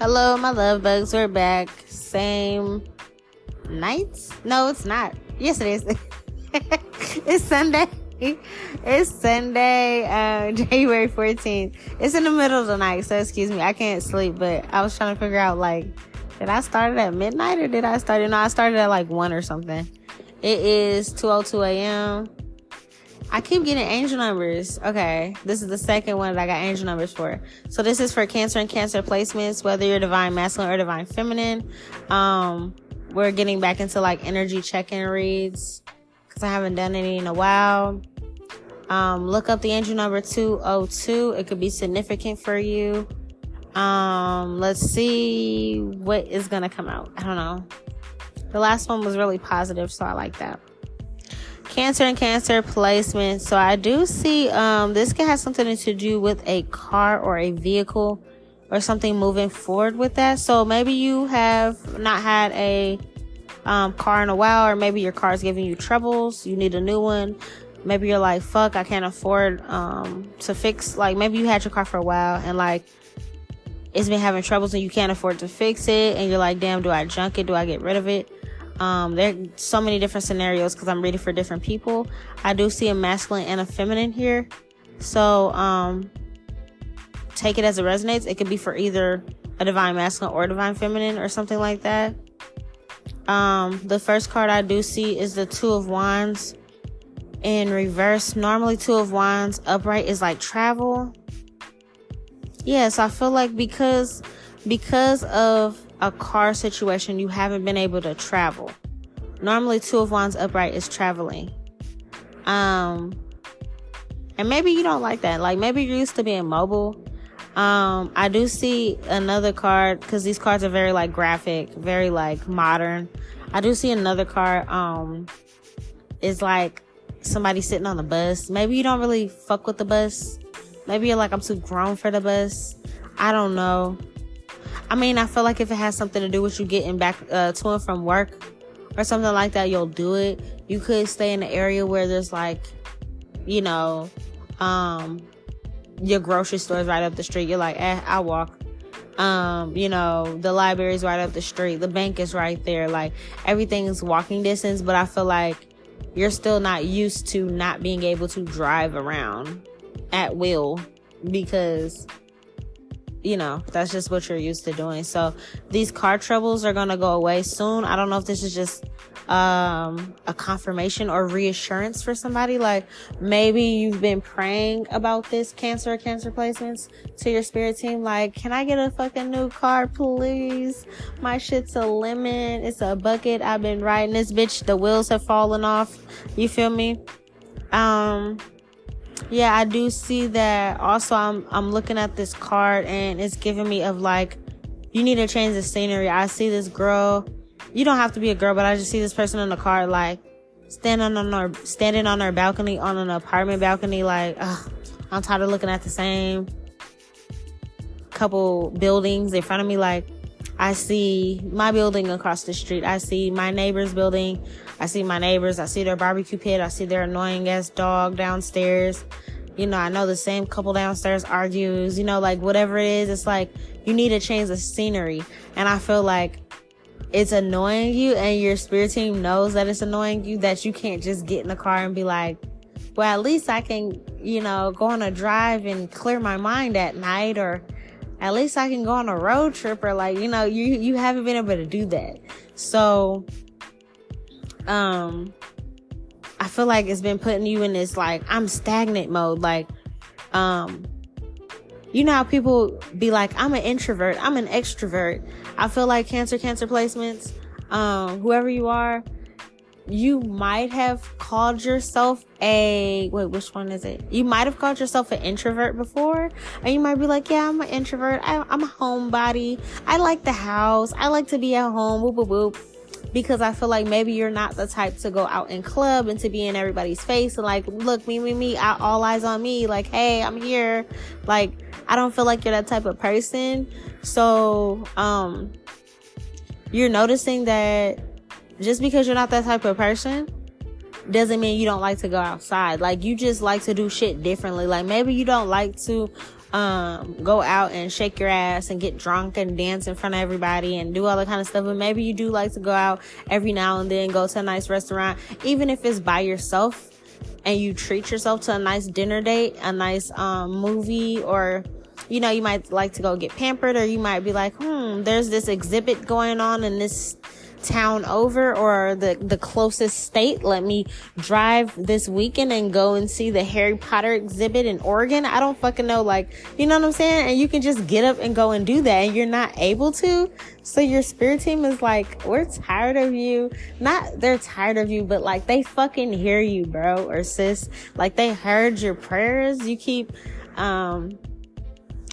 Hello, my love bugs. We're back. Same nights? No, it's not. Yes, it is. it's Sunday. It's Sunday, uh, January 14th. It's in the middle of the night, so excuse me. I can't sleep, but I was trying to figure out, like, did I start it at midnight or did I start it? No, I started at like 1 or something. It is 2.02 a.m. I keep getting angel numbers. Okay. This is the second one that I got angel numbers for. So this is for cancer and cancer placements, whether you're divine masculine or divine feminine. Um, we're getting back into like energy check-in reads because I haven't done any in a while. Um, look up the angel number 202. It could be significant for you. Um, let's see what is to come out. I don't know. The last one was really positive, so I like that. Cancer and cancer placement. So I do see um, this can have something to do with a car or a vehicle or something moving forward with that. So maybe you have not had a um, car in a while, or maybe your car is giving you troubles. You need a new one. Maybe you're like, fuck, I can't afford um, to fix. Like maybe you had your car for a while and like it's been having troubles and you can't afford to fix it, and you're like, damn, do I junk it? Do I get rid of it? Um, there are so many different scenarios because I'm reading for different people. I do see a masculine and a feminine here. So, um, take it as it resonates. It could be for either a divine masculine or divine feminine or something like that. Um, the first card I do see is the two of wands in reverse. Normally two of wands upright is like travel. Yes, I feel like because, because of a car situation, you haven't been able to travel. Normally, two of wands upright is traveling. Um, and maybe you don't like that. Like maybe you're used to being mobile. Um, I do see another card because these cards are very like graphic, very like modern. I do see another card. Um, is like somebody sitting on the bus. Maybe you don't really fuck with the bus. Maybe like, I'm too grown for the bus. I don't know. I mean, I feel like if it has something to do with you getting back uh, to and from work or something like that, you'll do it. You could stay in an area where there's like, you know, um, your grocery store is right up the street. You're like, eh, I'll walk. Um, you know, the library is right up the street. The bank is right there. Like everything's walking distance, but I feel like you're still not used to not being able to drive around at will because you know, that's just what you're used to doing. So these car troubles are going to go away soon. I don't know if this is just um, a confirmation or reassurance for somebody. Like maybe you've been praying about this cancer or cancer placements to your spirit team. Like, can I get a fucking new car, please? My shit's a lemon. It's a bucket. I've been riding this bitch. The wheels have fallen off. You feel me? Um, yeah, I do see that. Also, I'm I'm looking at this card and it's giving me of like, you need to change the scenery. I see this girl. You don't have to be a girl, but I just see this person in the car like standing on her standing on her balcony on an apartment balcony. Like, ugh, I'm tired of looking at the same couple buildings in front of me. Like, I see my building across the street. I see my neighbor's building. I see my neighbors. I see their barbecue pit. I see their annoying ass dog downstairs. You know, I know the same couple downstairs argues, you know, like whatever it is, it's like you need to change the scenery. And I feel like it's annoying you and your spirit team knows that it's annoying you that you can't just get in the car and be like, well, at least I can, you know, go on a drive and clear my mind at night or at least I can go on a road trip or like, you know, you, you haven't been able to do that. So, um, I feel like it's been putting you in this like I'm stagnant mode. Like, um, you know how people be like, I'm an introvert, I'm an extrovert. I feel like cancer, cancer placements, um, whoever you are, you might have called yourself a wait which one is it? You might have called yourself an introvert before and you might be like yeah i'm an introvert. I, am a homebody. I like the house. I like to be at home. Whoop whoop whoop because I feel like maybe you're not the type to go out in club and to be in everybody's face and like, look, me, me, me, all eyes on me. Like, hey, I'm here. Like, I don't feel like you're that type of person. So, um, you're noticing that just because you're not that type of person doesn't mean you don't like to go outside. Like you just like to do shit differently. Like maybe you don't like to um go out and shake your ass and get drunk and dance in front of everybody and do all that kind of stuff. But maybe you do like to go out every now and then go to a nice restaurant even if it's by yourself and you treat yourself to a nice dinner date a nice um movie or you know you might like to go get pampered or you might be like hmm there's this exhibit going on in this town over or the, the closest state. Let me drive this weekend and go and see the Harry Potter exhibit in Oregon. I don't fucking know. Like, you know what I'm saying? And you can just get up and go and do that and you're not able to. So your spirit team is like, we're tired of you. Not they're tired of you, but like they fucking hear you, bro or sis. Like they heard your prayers. You keep, um,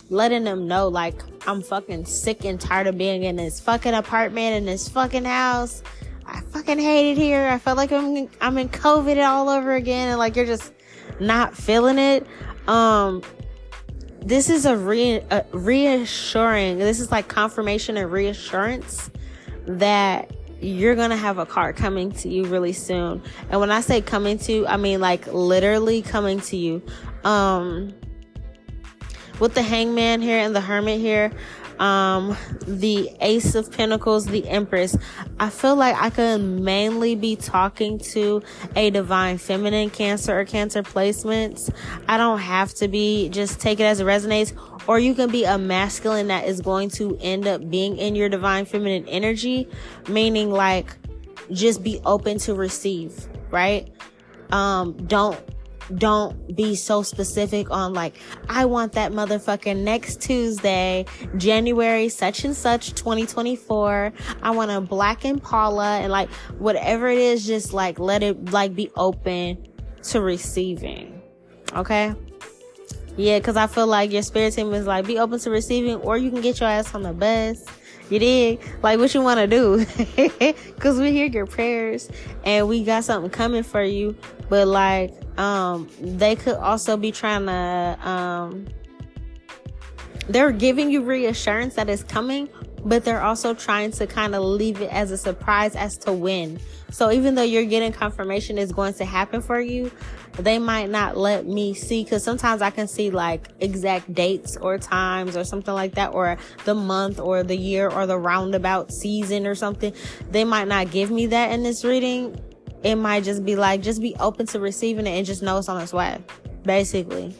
letting them know like I'm fucking sick and tired of being in this fucking apartment in this fucking house. I fucking hate it here. I feel like I'm I'm in COVID all over again and like you're just not feeling it. Um this is a, re- a reassuring. This is like confirmation and reassurance that you're gonna have a car coming to you really soon. And when I say coming to, I mean like literally coming to you. Um with the hangman here and the hermit here um the ace of pentacles the empress i feel like i could mainly be talking to a divine feminine cancer or cancer placements. I don't have to be just take it as it resonates. Or you can be a masculine that is going to end up being in your divine feminine energy meaning like just be open to receive right? Um don't don't be so specific on like, I want that motherfucker next Tuesday, January such and such 2024. I want a black Impala and like whatever it is, just like let it like be open to receiving. Okay. Yeah, cause I feel like your spirit team is like be open to receiving or you can get your ass on the bus. You did like what you want to do, cause we hear your prayers and we got something coming for you. But like, um, they could also be trying to, um, they're giving you reassurance that it's coming, but they're also trying to kind of leave it as a surprise as to when. So even though you're getting confirmation is going to happen for you, they might not let me see because sometimes I can see like exact dates or times or something like that, or the month or the year or the roundabout season or something. They might not give me that in this reading it might just be like, just be open to receiving it and just know it's on its way, basically.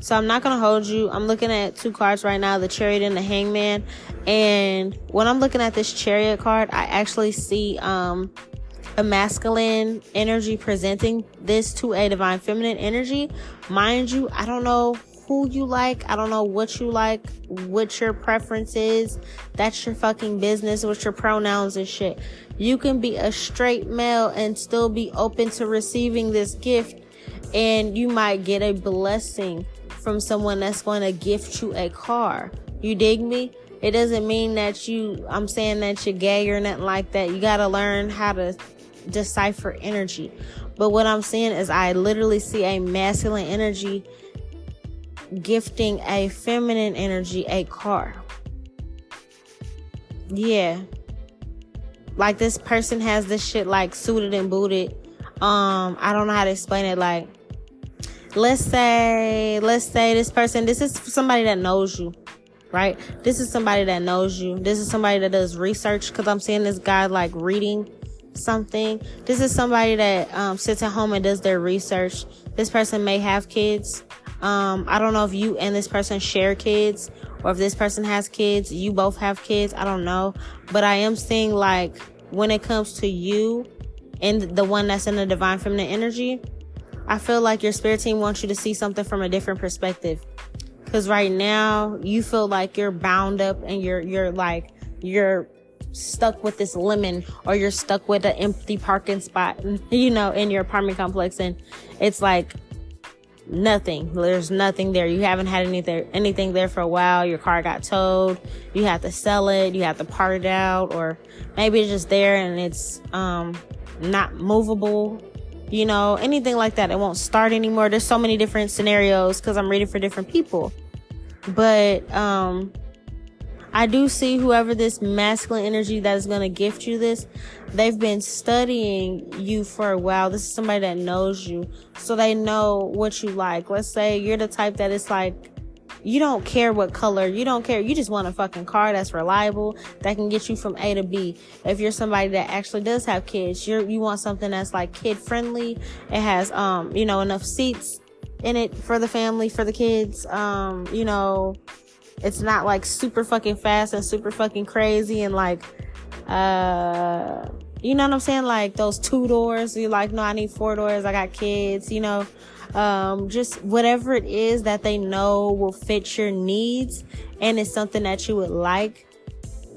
So I'm not gonna hold you. I'm looking at two cards right now, the chariot and the hangman. And when I'm looking at this chariot card, I actually see um a masculine energy presenting this to a divine feminine energy. Mind you, I don't know who you like. I don't know what you like, what your preference is. That's your fucking business with your pronouns and shit. You can be a straight male and still be open to receiving this gift and you might get a blessing from someone that's going to gift you a car. You dig me? It doesn't mean that you, I'm saying that you're gay or nothing like that. You got to learn how to decipher energy. But what I'm saying is I literally see a masculine energy gifting a feminine energy a car. Yeah. Like this person has this shit like suited and booted. Um, I don't know how to explain it. Like, let's say, let's say this person, this is somebody that knows you, right? This is somebody that knows you. This is somebody that does research because I'm seeing this guy like reading something. This is somebody that um, sits at home and does their research. This person may have kids. Um, I don't know if you and this person share kids or if this person has kids, you both have kids. I don't know. But I am seeing like when it comes to you and the one that's in the divine feminine energy, I feel like your spirit team wants you to see something from a different perspective. Cause right now you feel like you're bound up and you're, you're like, you're stuck with this lemon or you're stuck with an empty parking spot, you know, in your apartment complex. And it's like, nothing. There's nothing there. You haven't had anything anything there for a while. Your car got towed. You have to sell it. You have to part it out, or maybe it's just there and it's um not movable. You know, anything like that. It won't start anymore. There's so many different scenarios because I'm reading for different people. But um I do see whoever this masculine energy that is going to gift you this, they've been studying you for a while. This is somebody that knows you. So they know what you like. Let's say you're the type that is like, you don't care what color, you don't care. You just want a fucking car that's reliable, that can get you from A to B. If you're somebody that actually does have kids, you're, you want something that's like kid friendly. It has, um, you know, enough seats in it for the family, for the kids. Um, you know, it's not like super fucking fast and super fucking crazy and like, uh, you know what I'm saying? Like those two doors. You're like, no, I need four doors. I got kids, you know. Um, just whatever it is that they know will fit your needs and it's something that you would like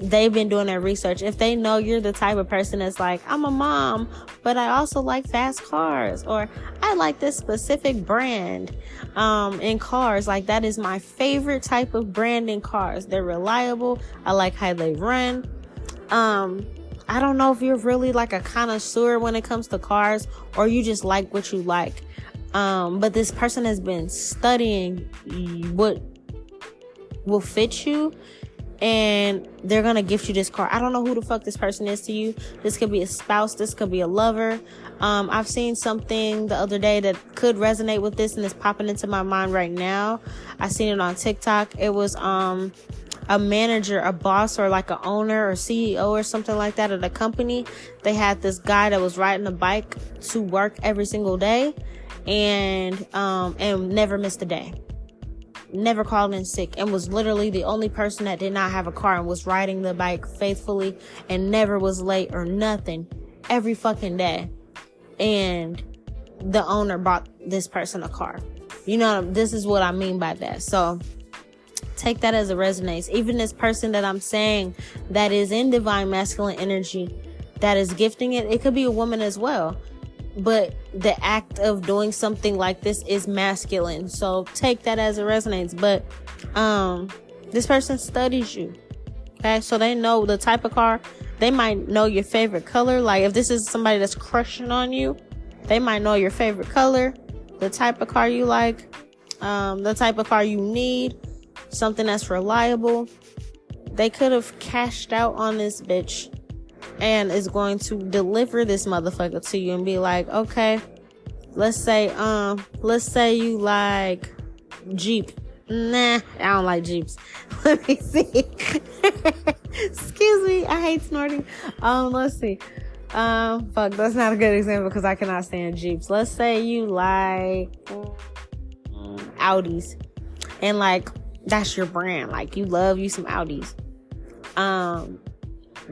they've been doing their research. If they know you're the type of person that's like, I'm a mom, but I also like fast cars, or I like this specific brand um, in cars, like that is my favorite type of brand in cars. They're reliable. I like how they run. Um, I don't know if you're really like a connoisseur when it comes to cars, or you just like what you like. Um, but this person has been studying what will fit you and they're gonna gift you this car. I don't know who the fuck this person is to you. This could be a spouse, this could be a lover. Um, I've seen something the other day that could resonate with this and it's popping into my mind right now. I seen it on TikTok. It was um a manager, a boss, or like a owner or CEO or something like that at a company. They had this guy that was riding a bike to work every single day and um and never missed a day never called in sick and was literally the only person that did not have a car and was riding the bike faithfully and never was late or nothing every fucking day. And the owner bought this person a car. You know, this is what I mean by that. So take that as a resonates. Even this person that I'm saying that is in divine masculine energy that is gifting it, it could be a woman as well but the act of doing something like this is masculine. So take that as it resonates. But um this person studies you. Okay, so they know the type of car. They might know your favorite color. Like if this is somebody that's crushing on you, they might know your favorite color, the type of car you like, um, the type of car you need, something that's reliable. They could have cashed out on this bitch and is going to deliver this motherfucker to you and be like, okay, let's say, um, let's say you like Jeep. Nah, I don't like Jeeps. Let me see. Excuse me, I hate snorting. Um, let's see. Um, fuck, that's not a good example because I cannot stand Jeeps. Let's say you like Audis and like that's your brand. Like you love you some Audis. Um,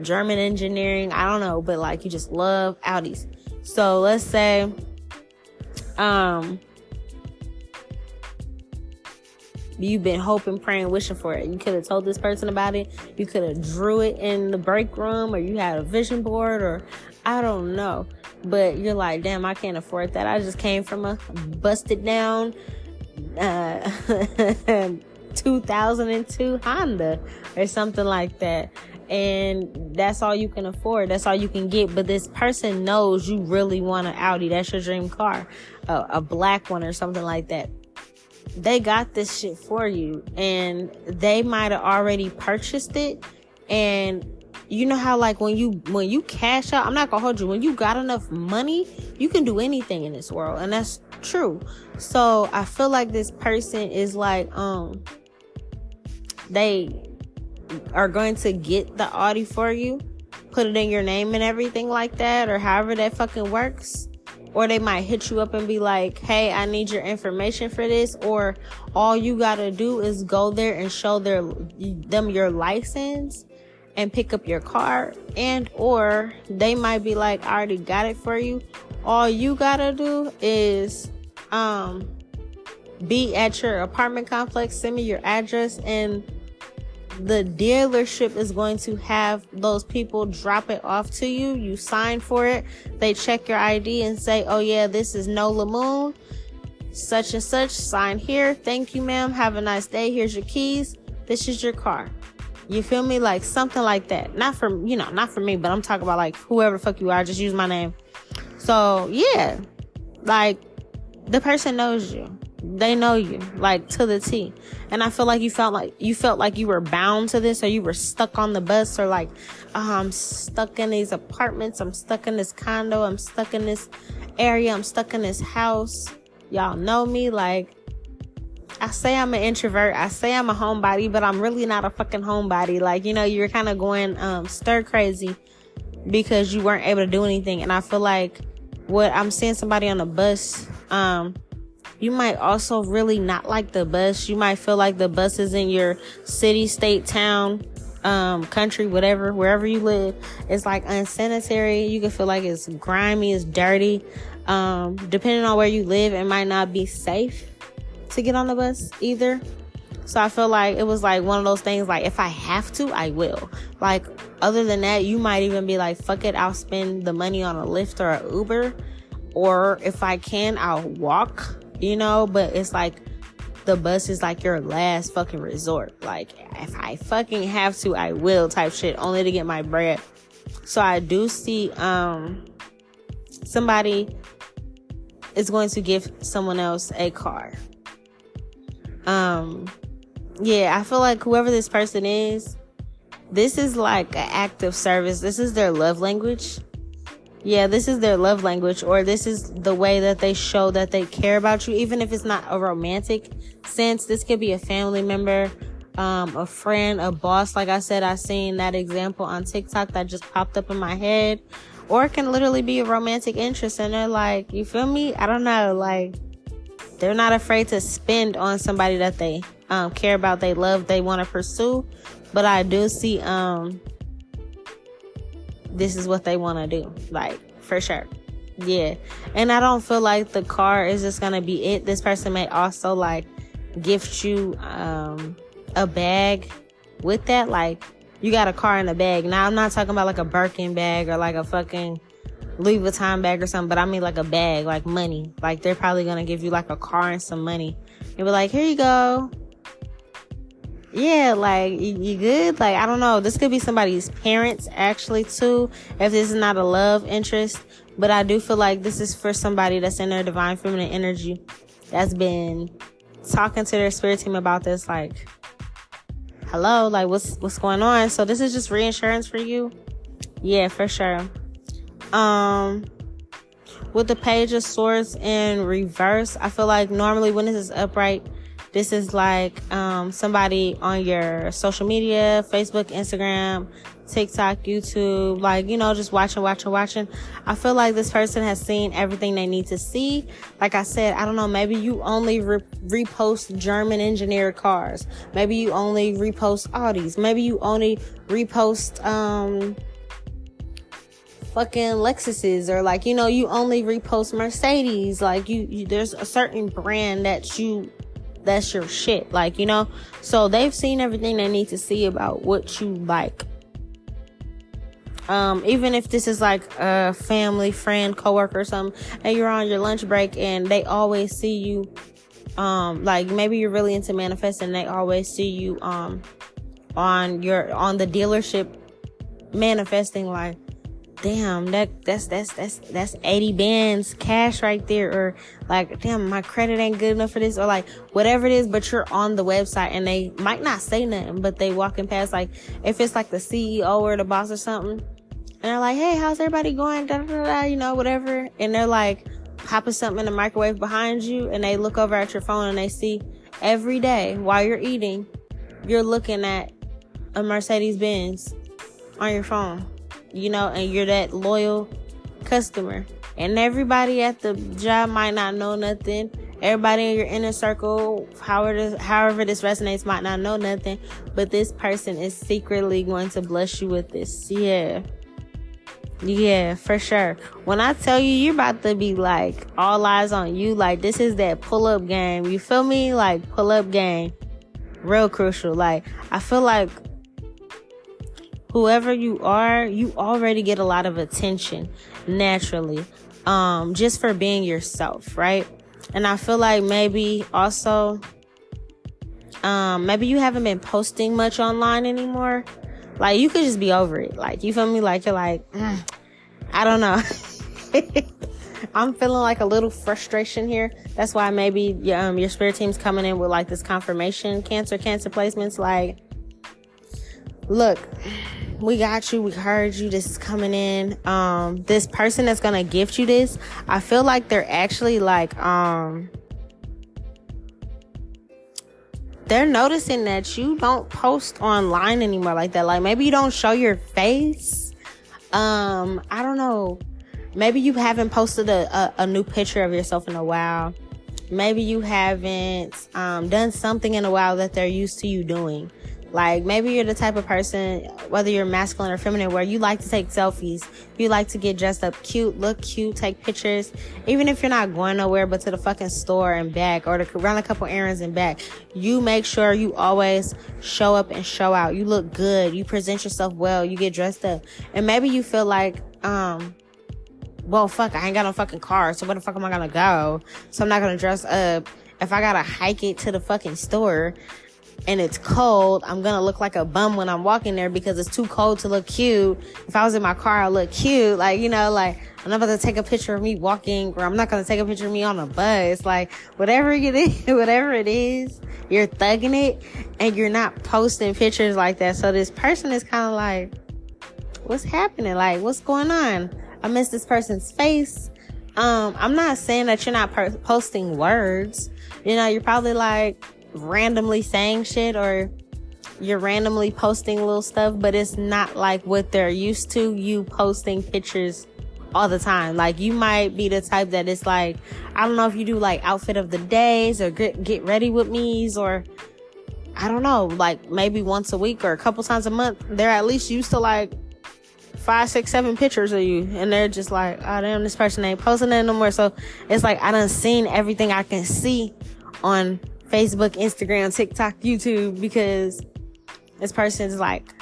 German engineering, I don't know, but like you just love Audis. So let's say, um, you've been hoping, praying, wishing for it. You could have told this person about it. You could have drew it in the break room, or you had a vision board, or I don't know. But you're like, damn, I can't afford that. I just came from a busted down uh, 2002 Honda or something like that and that's all you can afford. That's all you can get. But this person knows you really want an Audi. That's your dream car, a, a black one or something like that. They got this shit for you, and they might have already purchased it. And you know how like when you when you cash out, I'm not gonna hold you. When you got enough money, you can do anything in this world, and that's true. So I feel like this person is like um they are going to get the Audi for you, put it in your name and everything like that, or however that fucking works. Or they might hit you up and be like, hey, I need your information for this. Or all you gotta do is go there and show their, them your license and pick up your car. And, or they might be like, I already got it for you. All you gotta do is, um, be at your apartment complex, send me your address and the dealership is going to have those people drop it off to you. You sign for it. They check your ID and say, oh yeah, this is Nola Moon. Such and such. Sign here. Thank you, ma'am. Have a nice day. Here's your keys. This is your car. You feel me? Like something like that. Not for, you know, not for me, but I'm talking about like whoever fuck you are. Just use my name. So yeah, like the person knows you. They know you like to the T. And I feel like you felt like you felt like you were bound to this or you were stuck on the bus or like oh, I'm stuck in these apartments, I'm stuck in this condo, I'm stuck in this area, I'm stuck in this house. Y'all know me like I say I'm an introvert. I say I'm a homebody, but I'm really not a fucking homebody. Like, you know, you're kind of going um, stir crazy because you weren't able to do anything. And I feel like what I'm seeing somebody on the bus, um, you might also really not like the bus. You might feel like the bus is in your city, state, town, um, country, whatever, wherever you live. It's like unsanitary. You can feel like it's grimy, it's dirty. Um, depending on where you live, it might not be safe to get on the bus either. So I feel like it was like one of those things like if I have to, I will. Like other than that, you might even be like, fuck it, I'll spend the money on a Lyft or a Uber. Or if I can, I'll walk, you know, but it's like the bus is like your last fucking resort. Like if I fucking have to, I will type shit only to get my bread. So I do see um somebody is going to give someone else a car um, yeah, I feel like whoever this person is, this is like an act of service. This is their love language. Yeah, this is their love language, or this is the way that they show that they care about you, even if it's not a romantic sense. This could be a family member, um, a friend, a boss. Like I said, I seen that example on TikTok that just popped up in my head, or it can literally be a romantic interest, and they're like, you feel me? I don't know, like they're not afraid to spend on somebody that they um, care about, they love, they want to pursue. But I do see um this is what they want to do, like for sure. Yeah. And I don't feel like the car is just going to be it. This person may also like gift you um a bag with that like you got a car in a bag. Now I'm not talking about like a Birkin bag or like a fucking Louis Vuitton bag or something, but I mean like a bag, like money. Like they're probably gonna give you like a car and some money. And be like, here you go. Yeah, like you, good? Like I don't know. This could be somebody's parents actually too. If this is not a love interest, but I do feel like this is for somebody that's in their divine feminine energy, that's been talking to their spirit team about this. Like, hello, like what's what's going on? So this is just reinsurance for you. Yeah, for sure. Um, with the page of swords in reverse, I feel like normally when this is upright, this is like um, somebody on your social media, Facebook, Instagram, TikTok, YouTube, like, you know, just watching, watching, watching. I feel like this person has seen everything they need to see. Like I said, I don't know, maybe you only re- repost German engineered cars. Maybe you only repost Audis. Maybe you only repost, um, fucking Lexuses or like you know you only repost Mercedes like you, you there's a certain brand that you that's your shit like you know? So they've seen everything they need to see about what you like. Um even if this is like a family friend coworker or something and you're on your lunch break and they always see you um like maybe you're really into manifesting they always see you um on your on the dealership manifesting like damn, that that's that's that's that's 80 bands cash right there, or like, damn, my credit ain't good enough for this, or like whatever it is, but you're on the website and they might not say nothing, but they walking past like if it's like the CEO or the boss or something, and they're like, Hey, how's everybody going? Da, da, da, you know, whatever. And they're like popping something in the microwave behind you and they look over at your phone and they see every day while you're eating, you're looking at a Mercedes Benz on your phone you know, and you're that loyal customer. And everybody at the job might not know nothing. Everybody in your inner circle, however, however this resonates, might not know nothing. But this person is secretly going to bless you with this. Yeah. Yeah, for sure. When I tell you, you're about to be like all eyes on you. Like this is that pull up game. You feel me? Like pull up game. Real crucial. Like I feel like whoever you are, you already get a lot of attention naturally, um, just for being yourself, right? And I feel like maybe also, um, maybe you haven't been posting much online anymore. Like you could just be over it. Like you feel me? Like you're like, mm, I don't know. I'm feeling like a little frustration here. That's why maybe um, your spirit team's coming in with like this confirmation cancer, cancer placements. Like, look, we got you. We heard you. This is coming in. Um, this person that's gonna gift you this, I feel like they're actually like, um, they're noticing that you don't post online anymore like that. Like maybe you don't show your face. Um, I don't know. Maybe you haven't posted a, a, a new picture of yourself in a while. Maybe you haven't um, done something in a while that they're used to you doing. Like maybe you're the type of person, whether you're masculine or feminine, where you like to take selfies. You like to get dressed up cute, look cute, take pictures. Even if you're not going nowhere but to the fucking store and back or to run a couple errands and back, you make sure you always show up and show out. You look good. You present yourself well. You get dressed up. And maybe you feel like, um, well, fuck, I ain't got no fucking car. So where the fuck am I gonna go? So I'm not gonna dress up. If I gotta hike it to the fucking store, and it's cold, I'm gonna look like a bum when I'm walking there because it's too cold to look cute. If I was in my car, I look cute. Like, you know, like, I'm not gonna take a picture of me walking or I'm not gonna take a picture of me on a bus. Like, whatever it is, whatever it is, you're thugging it and you're not posting pictures like that. So this person is kind of like, what's happening? Like, what's going on? I miss this person's face. Um, I'm not saying that you're not per- posting words. You know, you're probably like, randomly saying shit or you're randomly posting little stuff, but it's not like what they're used to. You posting pictures all the time. Like you might be the type that it's like, I don't know if you do like outfit of the days or get, get ready with me's or I don't know, like maybe once a week or a couple times a month. They're at least used to like five, six, seven pictures of you. And they're just like, oh damn, this person ain't posting it no more. So it's like I done seen everything I can see on Facebook, Instagram, TikTok, YouTube because this person's like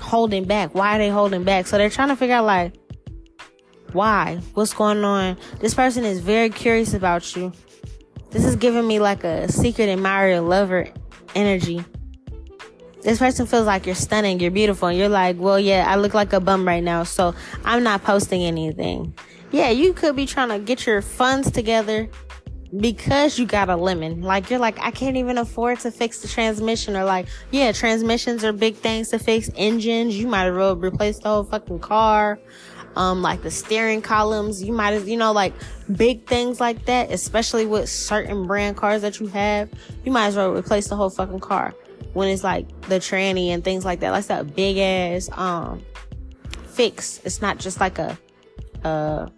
holding back. Why are they holding back? So they're trying to figure out like why? What's going on? This person is very curious about you. This is giving me like a secret admirer, lover energy. This person feels like you're stunning, you're beautiful, and you're like, well, yeah, I look like a bum right now, so I'm not posting anything. Yeah, you could be trying to get your funds together because you got a lemon. Like you're like, I can't even afford to fix the transmission or like, yeah, transmissions are big things to fix. Engines, you might as well replace the whole fucking car. Um, like the steering columns, you might as, you know, like big things like that, especially with certain brand cars that you have, you might as well replace the whole fucking car when it's like the tranny and things like that. Like that big ass, um, fix. It's not just like a, a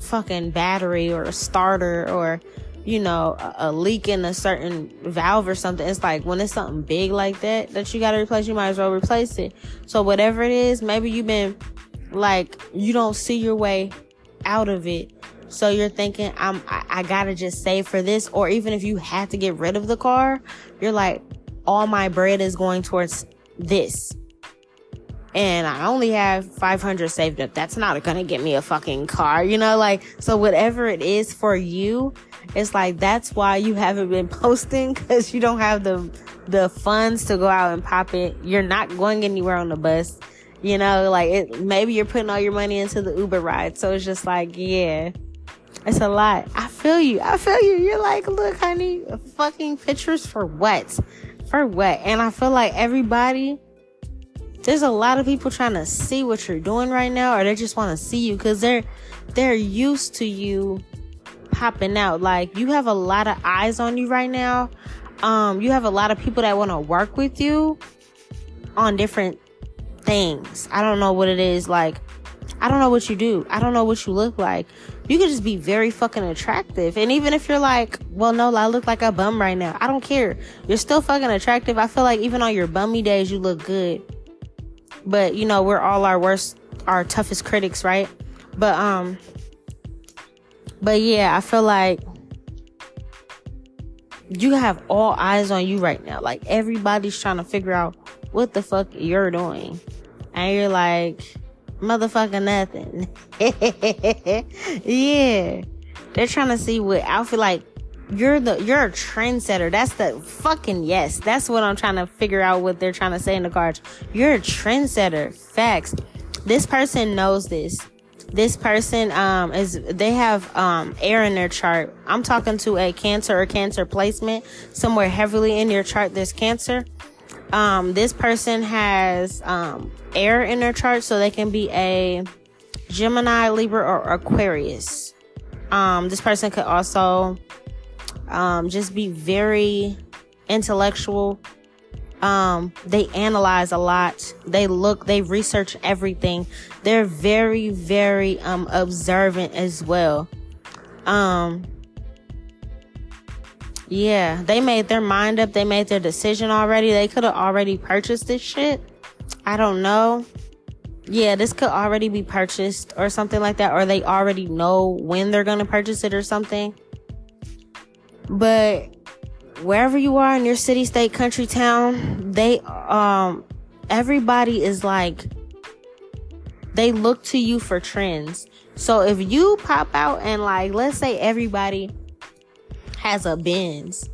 fucking battery or a starter or you know, a, a, leak in a certain valve or something. It's like when it's something big like that that you gotta replace, you might as well replace it. So whatever it is, maybe you've been like you don't see your way out of it. So you're thinking, I'm I, I gotta just save for this, or even if you had to get rid of the car, you're like, all my bread is going towards this. And I only have 500 saved up. That's not gonna get me a fucking car, you know, like, so whatever it is for you, it's like that's why you haven't been posting because you don't have the the funds to go out and pop it. You're not going anywhere on the bus. You know, like it, maybe you're putting all your money into the Uber ride. So it's just like, yeah, it's a lot. I feel you. I feel you. You're like, look, honey, fucking pictures for what? For what? And I feel like everybody, there's a lot of people trying to see what you're doing right now, or they just want to see you because they're, they're used to you popping out. Like you have a lot of eyes on you right now. Um, you have a lot of people that want to work with you on different things. I don't know what it is. Like, I don't know what you do. I don't know what you look like. You could just be very fucking attractive. And even if you're like, well, no, I look like a bum right now. I don't care. You're still fucking attractive. I feel like even on your bummy days, you look good. But, you know, we're all our worst, our toughest critics, right? But, um, but yeah, I feel like you have all eyes on you right now. Like everybody's trying to figure out what the fuck you're doing. And you're like, motherfucking nothing. yeah. They're trying to see what i feel like you're the you're a trendsetter. That's the fucking yes. That's what I'm trying to figure out what they're trying to say in the cards. You're a trendsetter. Facts. This person knows this. this person um is they have um air in their chart i'm talking to a cancer or cancer placement somewhere heavily in your chart there's cancer um this person has um air in their chart so they can be a gemini libra or aquarius um this person could also um just be very intellectual um, they analyze a lot. They look, they research everything. They're very, very, um, observant as well. Um, yeah, they made their mind up. They made their decision already. They could have already purchased this shit. I don't know. Yeah, this could already be purchased or something like that, or they already know when they're gonna purchase it or something. But wherever you are in your city, state, country, town, they um everybody is like they look to you for trends. So if you pop out and like let's say everybody has a Benz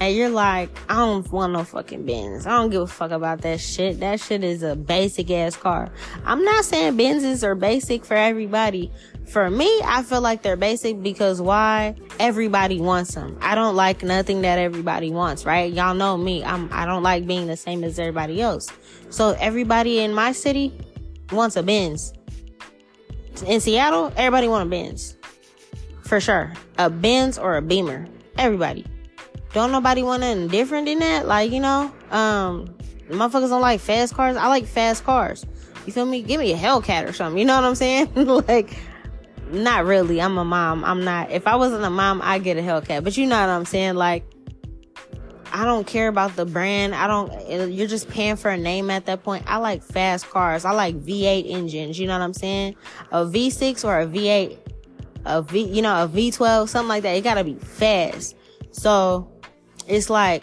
and you're like, I don't want no fucking Benz. I don't give a fuck about that shit. That shit is a basic ass car. I'm not saying Benzes are basic for everybody. For me, I feel like they're basic because why? Everybody wants them. I don't like nothing that everybody wants, right? Y'all know me. I'm, I don't like being the same as everybody else. So everybody in my city wants a Benz. In Seattle, everybody want a Benz. For sure. A Benz or a Beamer. Everybody. Don't nobody want anything different than that. Like, you know, um, motherfuckers don't like fast cars. I like fast cars. You feel me? Give me a Hellcat or something. You know what I'm saying? like, not really. I'm a mom. I'm not. If I wasn't a mom, I'd get a Hellcat. But you know what I'm saying? Like, I don't care about the brand. I don't, you're just paying for a name at that point. I like fast cars. I like V8 engines. You know what I'm saying? A V6 or a V8, a V, you know, a V12, something like that. It gotta be fast. So it's like,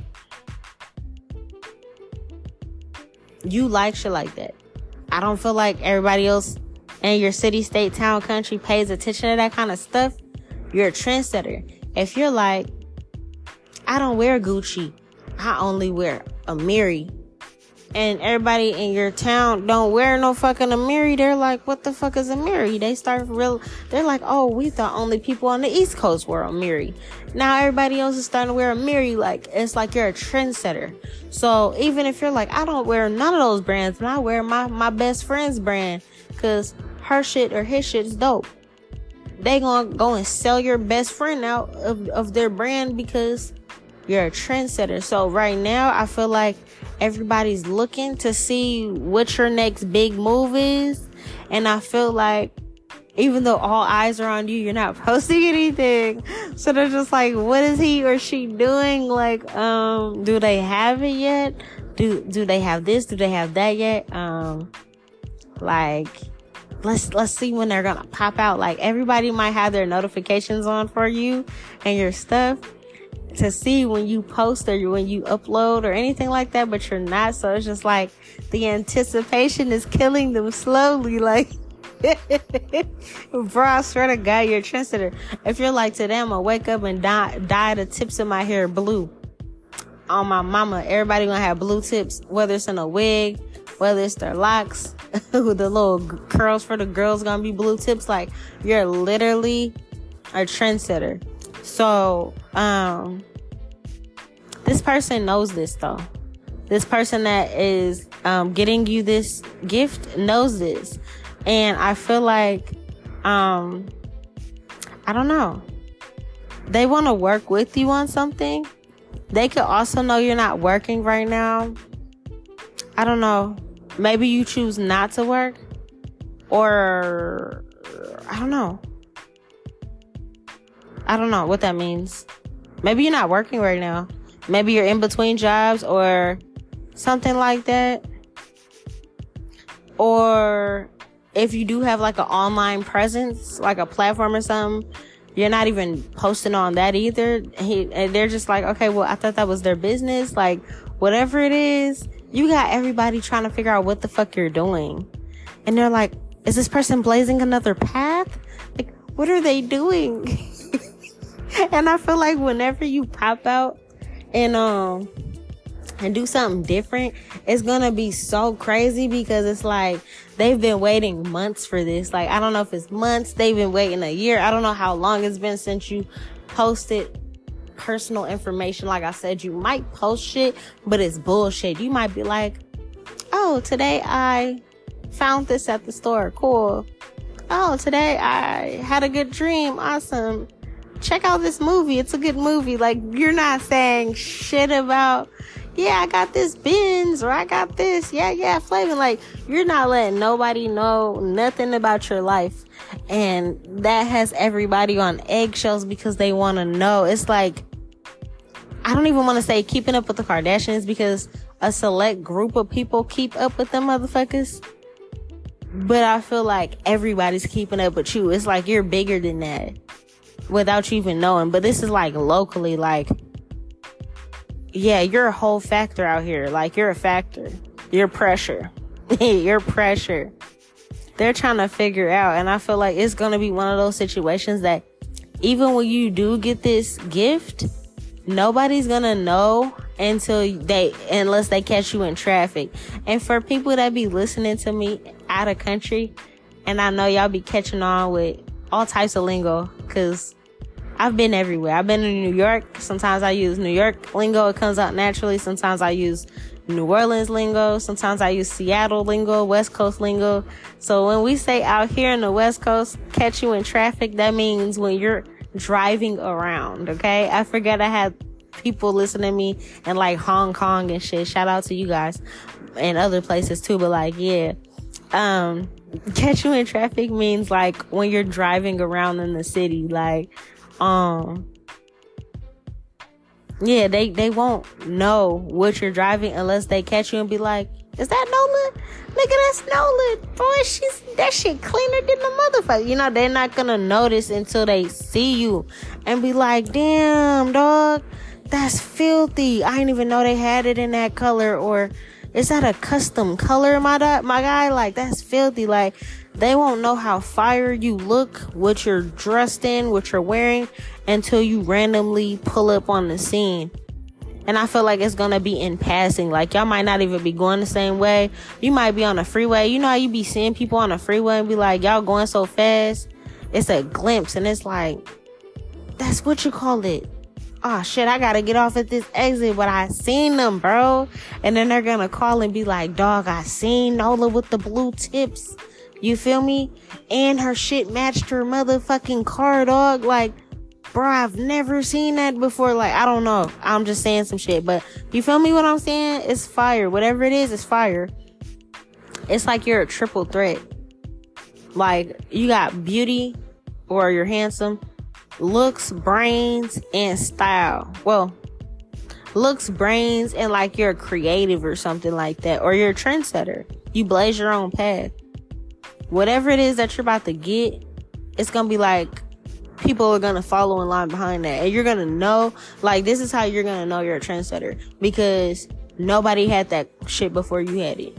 you like shit like that. I don't feel like everybody else in your city, state, town, country pays attention to that kind of stuff. You're a trendsetter. If you're like, I don't wear Gucci, I only wear Amiri. And everybody in your town don't wear no fucking a Amiri. They're like, what the fuck is a Amiri? They start real, they're like, oh, we thought only people on the East Coast were Amiri. Now everybody else is starting to wear a Amiri. Like, it's like you're a trendsetter. So even if you're like, I don't wear none of those brands, but I wear my, my best friend's brand. Cause her shit or his shit is dope. They gonna go and sell your best friend out of, of their brand because you're a trendsetter. So right now, I feel like everybody's looking to see what your next big move is. And I feel like even though all eyes are on you, you're not posting anything. So they're just like, what is he or she doing? Like, um, do they have it yet? Do, do they have this? Do they have that yet? Um, like, let's let's see when they're gonna pop out. Like everybody might have their notifications on for you and your stuff to see when you post or when you upload or anything like that, but you're not. So it's just like the anticipation is killing them slowly. Like, bro, I swear to God, you're a trendsetter. If you're like today, I'm gonna wake up and dye, dye the tips of my hair blue. On my mama, everybody gonna have blue tips, whether it's in a wig, whether it's their locks, with the little curls for the girls gonna be blue tips. Like you're literally a trendsetter. So, um, this person knows this though. This person that is um, getting you this gift knows this, and I feel like, um, I don't know. They want to work with you on something. They could also know you're not working right now. I don't know maybe you choose not to work or I don't know. I don't know what that means. Maybe you're not working right now. Maybe you're in between jobs or something like that. Or if you do have like an online presence, like a platform or something, you're not even posting on that either. He, and they're just like, okay, well, I thought that was their business. Like, whatever it is, you got everybody trying to figure out what the fuck you're doing. And they're like, is this person blazing another path? Like, what are they doing? and I feel like whenever you pop out and, um, and do something different, it's gonna be so crazy because it's like they've been waiting months for this. Like, I don't know if it's months, they've been waiting a year. I don't know how long it's been since you posted personal information. Like I said, you might post shit, but it's bullshit. You might be like, oh, today I found this at the store. Cool. Oh, today I had a good dream. Awesome. Check out this movie. It's a good movie. Like, you're not saying shit about yeah, I got this Benz or I got this. Yeah, yeah, Flavin. Like, you're not letting nobody know nothing about your life. And that has everybody on eggshells because they want to know. It's like, I don't even want to say keeping up with the Kardashians because a select group of people keep up with them motherfuckers. But I feel like everybody's keeping up with you. It's like you're bigger than that without you even knowing. But this is like locally, like, yeah, you're a whole factor out here. Like you're a factor. You're pressure. you're pressure. They're trying to figure out, and I feel like it's gonna be one of those situations that even when you do get this gift, nobody's gonna know until they unless they catch you in traffic. And for people that be listening to me out of country, and I know y'all be catching on with all types of lingo, cause I've been everywhere. I've been in New York. Sometimes I use New York lingo. It comes out naturally. Sometimes I use New Orleans lingo. Sometimes I use Seattle lingo, West Coast lingo. So when we say out here in the West Coast, catch you in traffic, that means when you're driving around. Okay. I forget I had people listening to me in like Hong Kong and shit. Shout out to you guys and other places too. But like, yeah. Um, catch you in traffic means like when you're driving around in the city, like, um yeah they they won't know what you're driving unless they catch you and be like is that nola nigga that's nola boy she's that shit cleaner than the motherfucker. You know they're not gonna notice until they see you and be like damn dog that's filthy. I didn't even know they had it in that color or is that a custom color my my guy? Like that's filthy. Like they won't know how fire you look, what you're dressed in, what you're wearing until you randomly pull up on the scene. And I feel like it's gonna be in passing. Like y'all might not even be going the same way. You might be on a freeway. You know how you be seeing people on a freeway and be like, y'all going so fast. It's a glimpse and it's like, that's what you call it. Oh shit, I gotta get off at this exit, but I seen them, bro. And then they're gonna call and be like, dog, I seen Nola with the blue tips. You feel me? And her shit matched her motherfucking car, dog. Like, bro, I've never seen that before. Like, I don't know. I'm just saying some shit. But you feel me what I'm saying? It's fire. Whatever it is, it's fire. It's like you're a triple threat. Like, you got beauty or you're handsome, looks, brains, and style. Well, looks, brains, and like you're creative or something like that. Or you're a trendsetter. You blaze your own path whatever it is that you're about to get, it's gonna be like people are gonna follow in line behind that. And you're gonna know, like, this is how you're gonna know you're a trendsetter because nobody had that shit before you had it.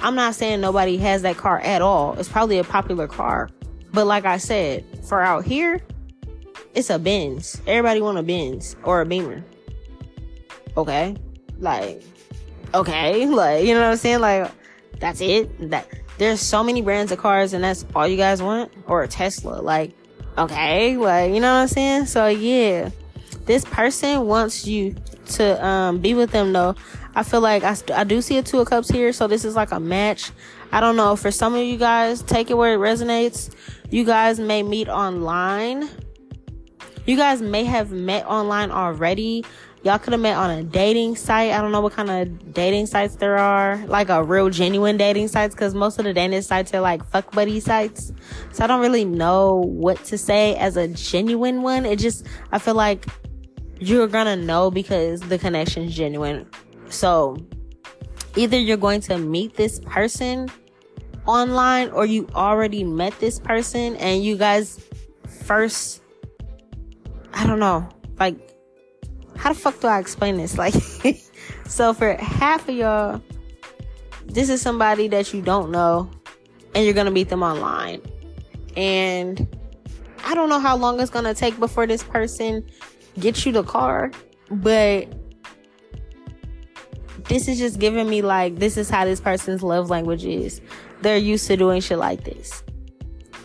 I'm not saying nobody has that car at all. It's probably a popular car. But like I said, for out here, it's a Benz. Everybody want a Benz or a Beamer. Okay? Like, okay. Like, you know what I'm saying? Like, that's it. That there's so many brands of cars and that's all you guys want or a tesla like okay like you know what i'm saying? So yeah. This person wants you to um, be with them though. I feel like I, I do see a two of cups here so this is like a match. I don't know. For some of you guys take it where it resonates. You guys may meet online. You guys may have met online already y'all could have met on a dating site. I don't know what kind of dating sites there are, like a real genuine dating sites, because most of the dating sites are like fuck buddy sites. So I don't really know what to say as a genuine one. It just, I feel like you're gonna know because the connection is genuine. So either you're going to meet this person online or you already met this person and you guys first, I don't know, like how the fuck do I explain this? Like, so for half of y'all, this is somebody that you don't know, and you're gonna meet them online. And I don't know how long it's gonna take before this person gets you the car, but this is just giving me like this is how this person's love language is. They're used to doing shit like this.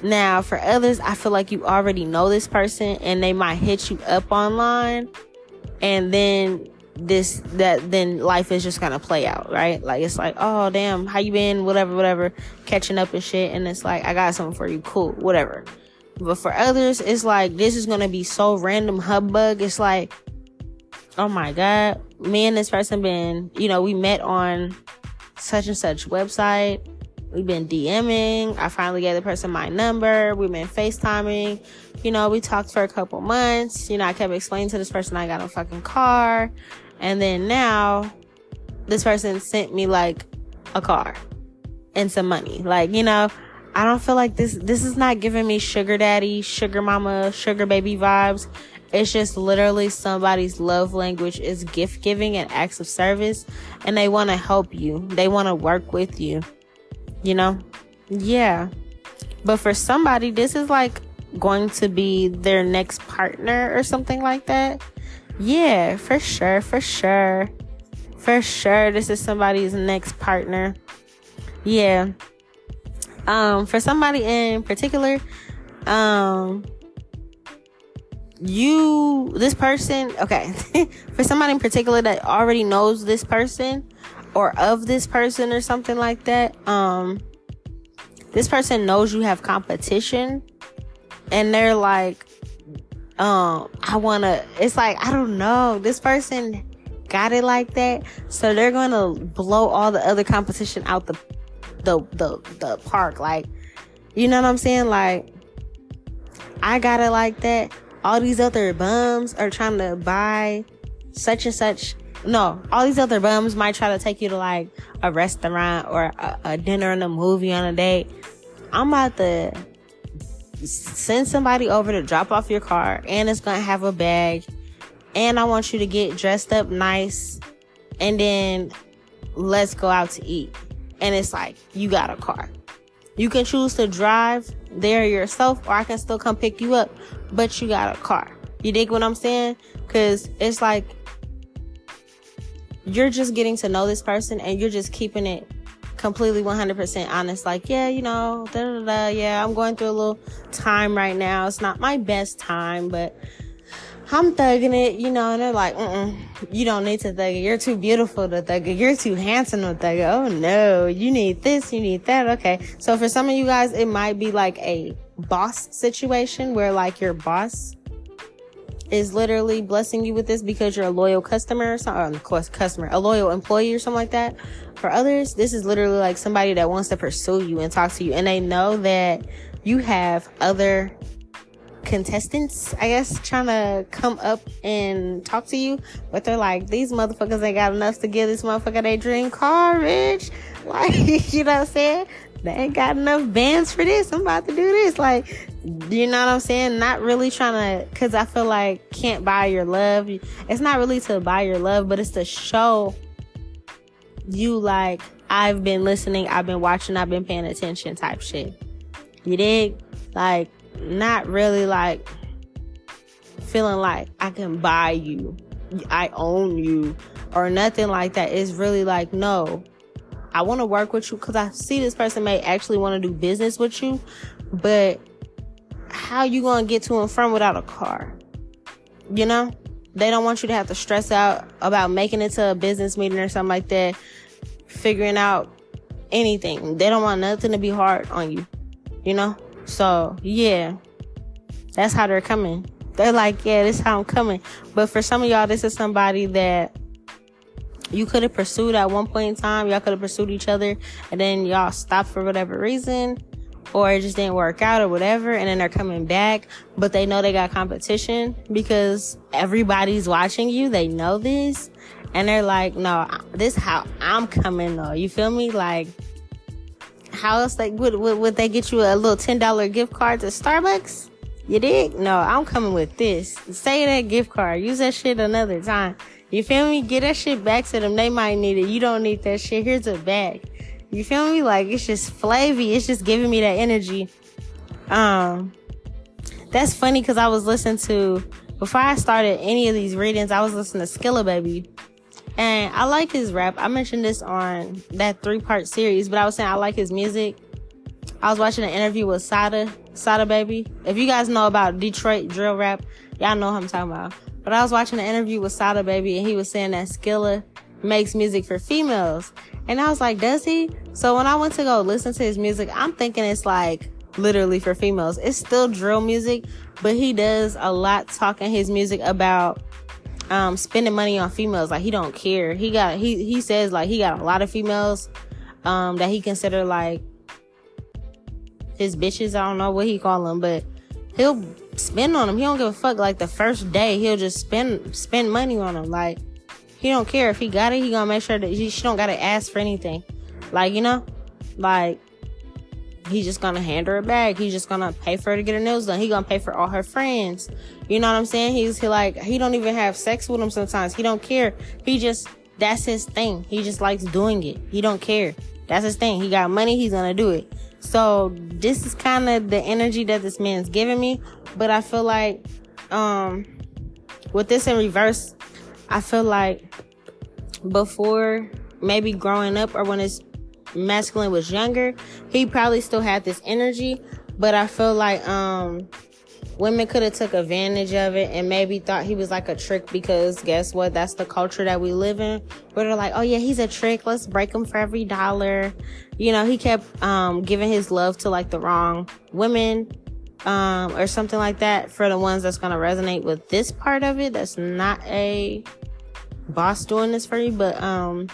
Now, for others, I feel like you already know this person and they might hit you up online and then this that then life is just gonna play out, right? Like it's like, oh damn, how you been? Whatever, whatever, catching up and shit. And it's like, I got something for you, cool, whatever. But for others, it's like this is gonna be so random hubbub. It's like, oh my god, me and this person been, you know, we met on such and such website. We've been DMing. I finally gave the person my number. We've been FaceTiming. You know, we talked for a couple months. You know, I kept explaining to this person I got a fucking car. And then now this person sent me like a car and some money. Like, you know, I don't feel like this this is not giving me sugar daddy, sugar mama, sugar baby vibes. It's just literally somebody's love language is gift giving and acts of service and they want to help you. They want to work with you. You know? Yeah. But for somebody this is like going to be their next partner or something like that. Yeah, for sure, for sure. For sure, this is somebody's next partner. Yeah. Um, for somebody in particular, um, you, this person, okay, for somebody in particular that already knows this person or of this person or something like that, um, this person knows you have competition and they're like, um, I wanna, it's like, I don't know, this person got it like that. So they're gonna blow all the other competition out the, the, the, the park. Like, you know what I'm saying? Like, I got it like that. All these other bums are trying to buy such and such. No, all these other bums might try to take you to like a restaurant or a, a dinner and a movie on a date. I'm about to send somebody over to drop off your car and it's gonna have a bag and I want you to get dressed up nice and then let's go out to eat. And it's like, you got a car. You can choose to drive there yourself or I can still come pick you up, but you got a car. You dig what I'm saying? Cause it's like, you're just getting to know this person and you're just keeping it completely 100% honest. Like, yeah, you know, da, da, da, yeah, I'm going through a little time right now. It's not my best time, but I'm thugging it, you know, and they're like, mm you don't need to thug it. You're too beautiful to thug it. You're too handsome to thug it. Oh no, you need this, you need that. Okay. So for some of you guys, it might be like a boss situation where like your boss is literally blessing you with this because you're a loyal customer or something, um, of course, customer, a loyal employee or something like that. For others, this is literally like somebody that wants to pursue you and talk to you, and they know that you have other contestants, I guess, trying to come up and talk to you, but they're like, these motherfuckers ain't got enough to give this motherfucker their dream car, bitch. Like, you know what I'm saying? They ain't got enough bands for this. I'm about to do this. Like, you know what I'm saying? Not really trying to, cause I feel like can't buy your love. It's not really to buy your love, but it's to show you like, I've been listening, I've been watching, I've been paying attention type shit. You dig? Like, not really like feeling like I can buy you, I own you, or nothing like that. It's really like, no, I want to work with you because I see this person may actually want to do business with you, but how you gonna get to and from without a car? You know, they don't want you to have to stress out about making it to a business meeting or something like that, figuring out anything. They don't want nothing to be hard on you. You know, so yeah, that's how they're coming. They're like, yeah, this is how I'm coming. But for some of y'all, this is somebody that you could have pursued at one point in time. Y'all could have pursued each other and then y'all stopped for whatever reason or it just didn't work out or whatever. And then they're coming back, but they know they got competition because everybody's watching you. They know this and they're like, no, this how I'm coming though. You feel me? Like, how else like would, would, would they get you a little $10 gift card to Starbucks? You dig? No, I'm coming with this. Say that gift card. Use that shit another time. You feel me? Get that shit back to them. They might need it. You don't need that shit. Here's a bag. You feel me? Like it's just flavy. It's just giving me that energy. Um, that's funny because I was listening to before I started any of these readings. I was listening to Skilla Baby, And I like his rap. I mentioned this on that three part series, but I was saying I like his music. I was watching an interview with Sada, Sada Baby. If you guys know about Detroit drill rap, y'all know what I'm talking about. But I was watching an interview with Sada Baby and he was saying that Skilla makes music for females. And I was like, does he? So when I went to go listen to his music, I'm thinking it's like literally for females. It's still drill music, but he does a lot talking his music about um, spending money on females. Like he don't care. He got he he says like he got a lot of females um, that he consider like his bitches. I don't know what he call them, but he'll spend on them. He don't give a fuck. Like the first day, he'll just spend spend money on them. Like he don't care if he got it. He gonna make sure that he, she don't gotta ask for anything. Like you know, like he's just gonna hand her a bag. He's just gonna pay for her to get her nails done. He gonna pay for all her friends. You know what I'm saying? He's he like he don't even have sex with them sometimes. He don't care. He just that's his thing. He just likes doing it. He don't care. That's his thing. He got money. He's gonna do it. So this is kind of the energy that this man's giving me. But I feel like um with this in reverse, I feel like before maybe growing up or when his masculine was younger, he probably still had this energy. But I feel like um women could have took advantage of it and maybe thought he was like a trick because guess what? That's the culture that we live in. Where they're like oh yeah he's a trick. Let's break him for every dollar. You know he kept um giving his love to like the wrong women um or something like that for the ones that's gonna resonate with this part of it that's not a boss doing this for you. But um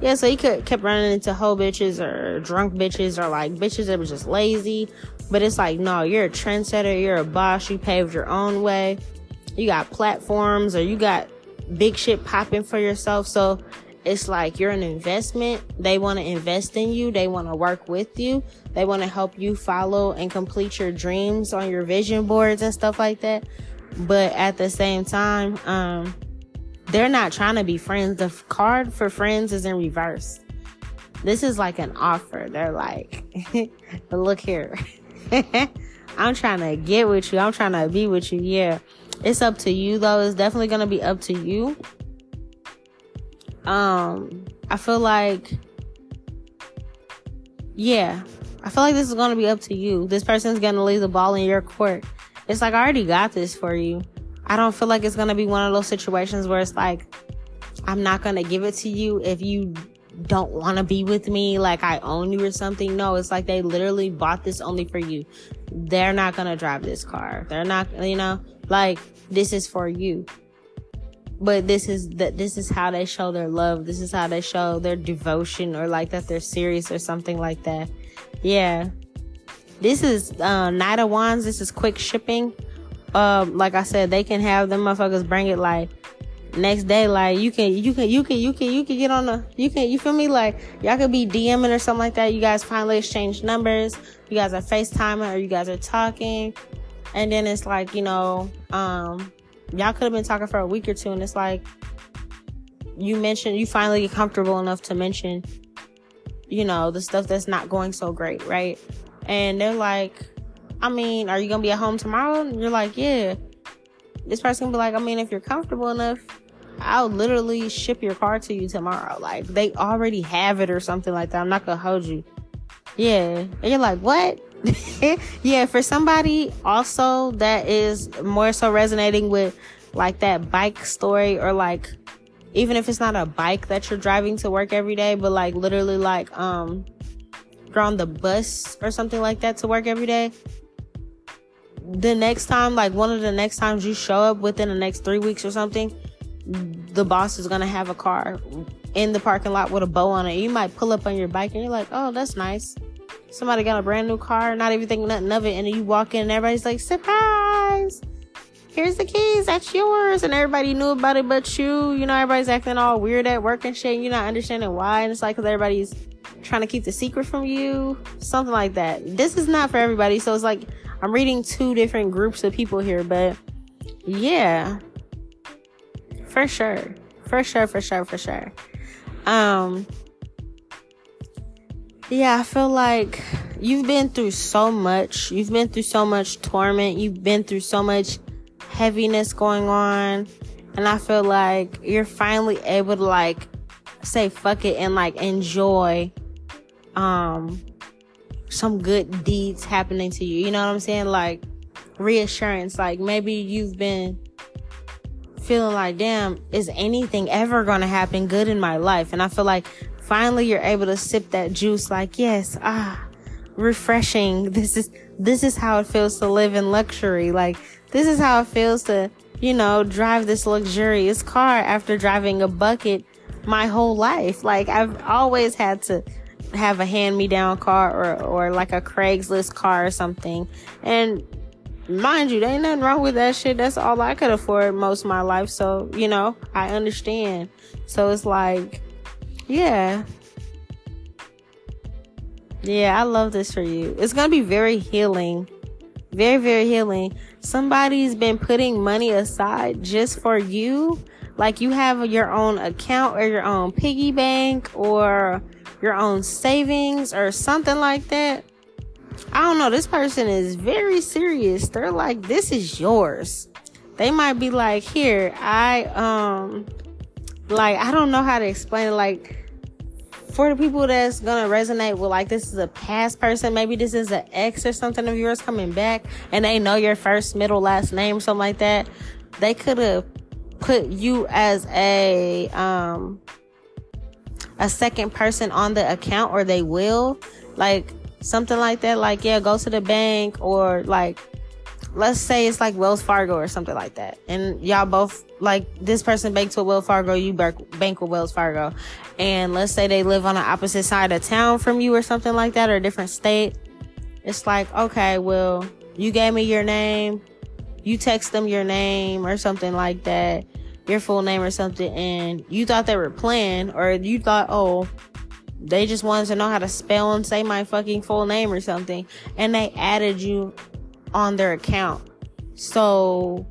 yeah, so he could, kept running into hoe bitches or drunk bitches or like bitches that were just lazy. But it's like, no, you're a trendsetter, you're a boss, you paved your own way. You got platforms or you got big shit popping for yourself. So it's like you're an investment. They want to invest in you. They want to work with you. They want to help you follow and complete your dreams on your vision boards and stuff like that. But at the same time, um, they're not trying to be friends. The card for friends is in reverse. This is like an offer. They're like, look here. I'm trying to get with you. I'm trying to be with you. Yeah. It's up to you though. It's definitely going to be up to you. Um, I feel like, yeah, I feel like this is going to be up to you. This person's going to leave the ball in your court. It's like, I already got this for you. I don't feel like it's going to be one of those situations where it's like, I'm not going to give it to you if you don't want to be with me, like I own you or something. No, it's like they literally bought this only for you. They're not going to drive this car. They're not, you know, like this is for you. But this is that this is how they show their love. This is how they show their devotion or like that they're serious or something like that. Yeah. This is uh Knight of Wands. This is quick shipping um, like I said, they can have them motherfuckers bring it like next day. Like you can, you can, you can, you can, you can get on the, you can, you feel me? Like y'all could be DMing or something like that. You guys finally exchange numbers. You guys are FaceTiming or you guys are talking. And then it's like, you know, um, y'all could have been talking for a week or two and it's like, you mentioned, you finally get comfortable enough to mention, you know, the stuff that's not going so great, right? And they're like, I mean, are you gonna be at home tomorrow? And you're like, yeah. This person be like, I mean, if you're comfortable enough, I'll literally ship your car to you tomorrow. Like they already have it or something like that. I'm not gonna hold you. Yeah. And you're like, what? yeah, for somebody also that is more so resonating with like that bike story or like even if it's not a bike that you're driving to work every day, but like literally like um you're on the bus or something like that to work every day the next time, like one of the next times you show up within the next three weeks or something, the boss is gonna have a car in the parking lot with a bow on it. You might pull up on your bike and you're like, oh, that's nice. Somebody got a brand new car, not even thinking nothing of it, and then you walk in and everybody's like, surprise! Here's the keys, that's yours. And everybody knew about it but you. You know, everybody's acting all weird at work and shit, and you're not understanding why. And it's like, because everybody's trying to keep the secret from you. Something like that. This is not for everybody, so it's like, I'm reading two different groups of people here, but yeah, for sure, for sure, for sure, for sure. Um, yeah, I feel like you've been through so much. You've been through so much torment. You've been through so much heaviness going on. And I feel like you're finally able to like say fuck it and like enjoy um some good deeds happening to you. You know what I'm saying? Like reassurance. Like maybe you've been feeling like, damn, is anything ever going to happen good in my life? And I feel like finally you're able to sip that juice like, yes, ah, refreshing. This is, this is how it feels to live in luxury. Like, this is how it feels to, you know, drive this luxurious car after driving a bucket my whole life. Like, I've always had to have a hand me down car or, or like a Craigslist car or something. And mind you, there ain't nothing wrong with that shit. That's all I could afford most of my life. So, you know, I understand. So it's like, yeah. Yeah, I love this for you. It's going to be very healing. Very, very healing. Somebody's been putting money aside just for you. Like you have your own account or your own piggy bank or your own savings or something like that. I don't know. This person is very serious. They're like, this is yours. They might be like, here, I, um, like, I don't know how to explain it. Like, for the people that's gonna resonate with like this is a past person, maybe this is an ex or something of yours coming back and they know your first, middle, last name, something like that. They could have put you as a um a second person on the account or they will. Like something like that. Like, yeah, go to the bank or like, let's say it's like Wells Fargo or something like that. And y'all both, like, this person banks with Wells Fargo, you bank with Wells Fargo. And let's say they live on the opposite side of town from you or something like that or a different state. It's like, okay, well, you gave me your name. You text them your name or something like that, your full name or something. And you thought they were playing or you thought, oh, they just wanted to know how to spell and say my fucking full name or something. And they added you on their account. So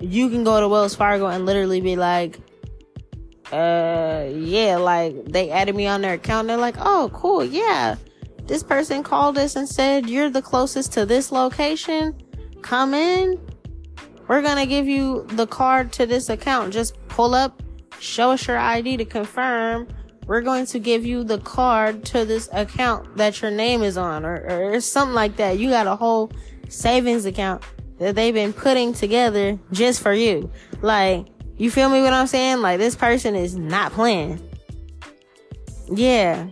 you can go to Wells Fargo and literally be like, uh, yeah, like they added me on their account. They're like, oh, cool. Yeah. This person called us and said, you're the closest to this location. Come in. We're going to give you the card to this account. Just pull up, show us your ID to confirm we're going to give you the card to this account that your name is on or, or something like that. You got a whole savings account that they've been putting together just for you. Like, you feel me what I'm saying? Like, this person is not playing. Yeah.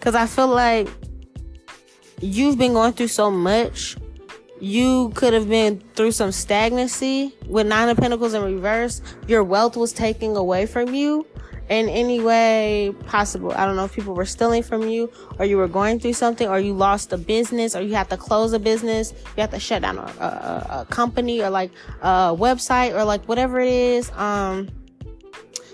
Cause I feel like you've been going through so much. You could have been through some stagnancy with nine of pentacles in reverse. Your wealth was taken away from you in any way possible. I don't know if people were stealing from you or you were going through something or you lost a business or you have to close a business. You have to shut down a, a, a company or like a website or like whatever it is. Um,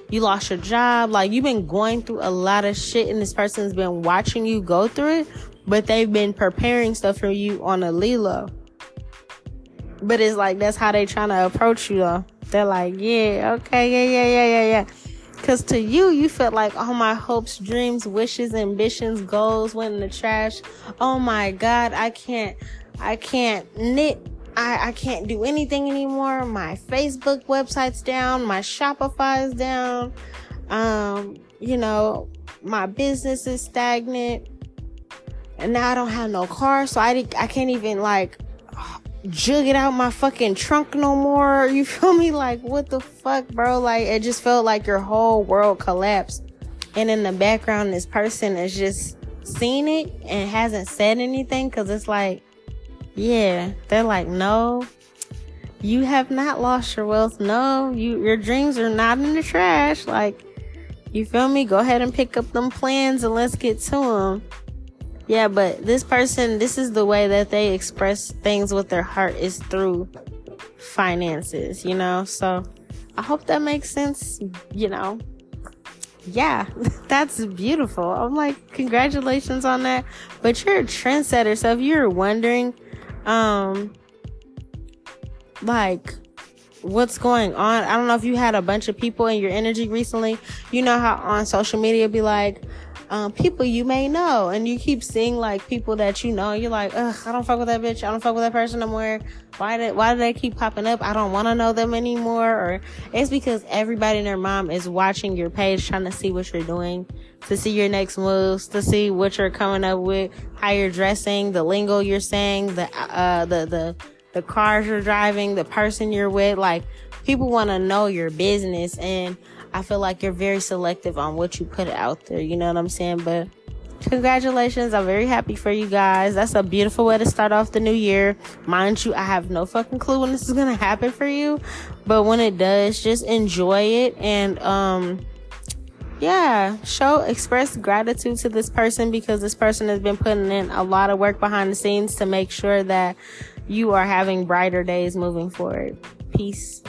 you lost your job. Like you've been going through a lot of shit and this person's been watching you go through it, but they've been preparing stuff for you on a Lilo. But it's like, that's how they trying to approach you though. They're like, yeah, okay, yeah, yeah, yeah, yeah, yeah because to you, you felt like all my hopes, dreams, wishes, ambitions, goals went in the trash. Oh my God, I can't, I can't knit. I, I can't do anything anymore. My Facebook website's down. My Shopify is down. Um, you know, my business is stagnant. And now I don't have no car. So I, I can't even like jug it out my fucking trunk no more. You feel me? Like, what the fuck, bro? Like, it just felt like your whole world collapsed. And in the background, this person is just seen it and hasn't said anything because it's like, yeah, they're like, no, you have not lost your wealth. No, you, your dreams are not in the trash. Like, you feel me? Go ahead and pick up them plans and let's get to them. Yeah, but this person, this is the way that they express things with their heart is through finances, you know? So I hope that makes sense, you know? Yeah, that's beautiful. I'm like, congratulations on that. But you're a trendsetter. So if you're wondering, um, like, what's going on. I don't know if you had a bunch of people in your energy recently. You know how on social media be like, um, people you may know, and you keep seeing like people that you know. You're like, ugh, I don't fuck with that bitch. I don't fuck with that person no more. Why did why do they keep popping up? I don't want to know them anymore. Or it's because everybody and their mom is watching your page, trying to see what you're doing, to see your next moves, to see what you're coming up with, how you're dressing, the lingo you're saying, the uh the the the cars you're driving, the person you're with. Like people want to know your business and I feel like you're very selective on what you put out there. You know what I'm saying? But congratulations. I'm very happy for you guys. That's a beautiful way to start off the new year. Mind you, I have no fucking clue when this is going to happen for you. But when it does, just enjoy it and, um, yeah, show, express gratitude to this person because this person has been putting in a lot of work behind the scenes to make sure that you are having brighter days moving forward. Peace.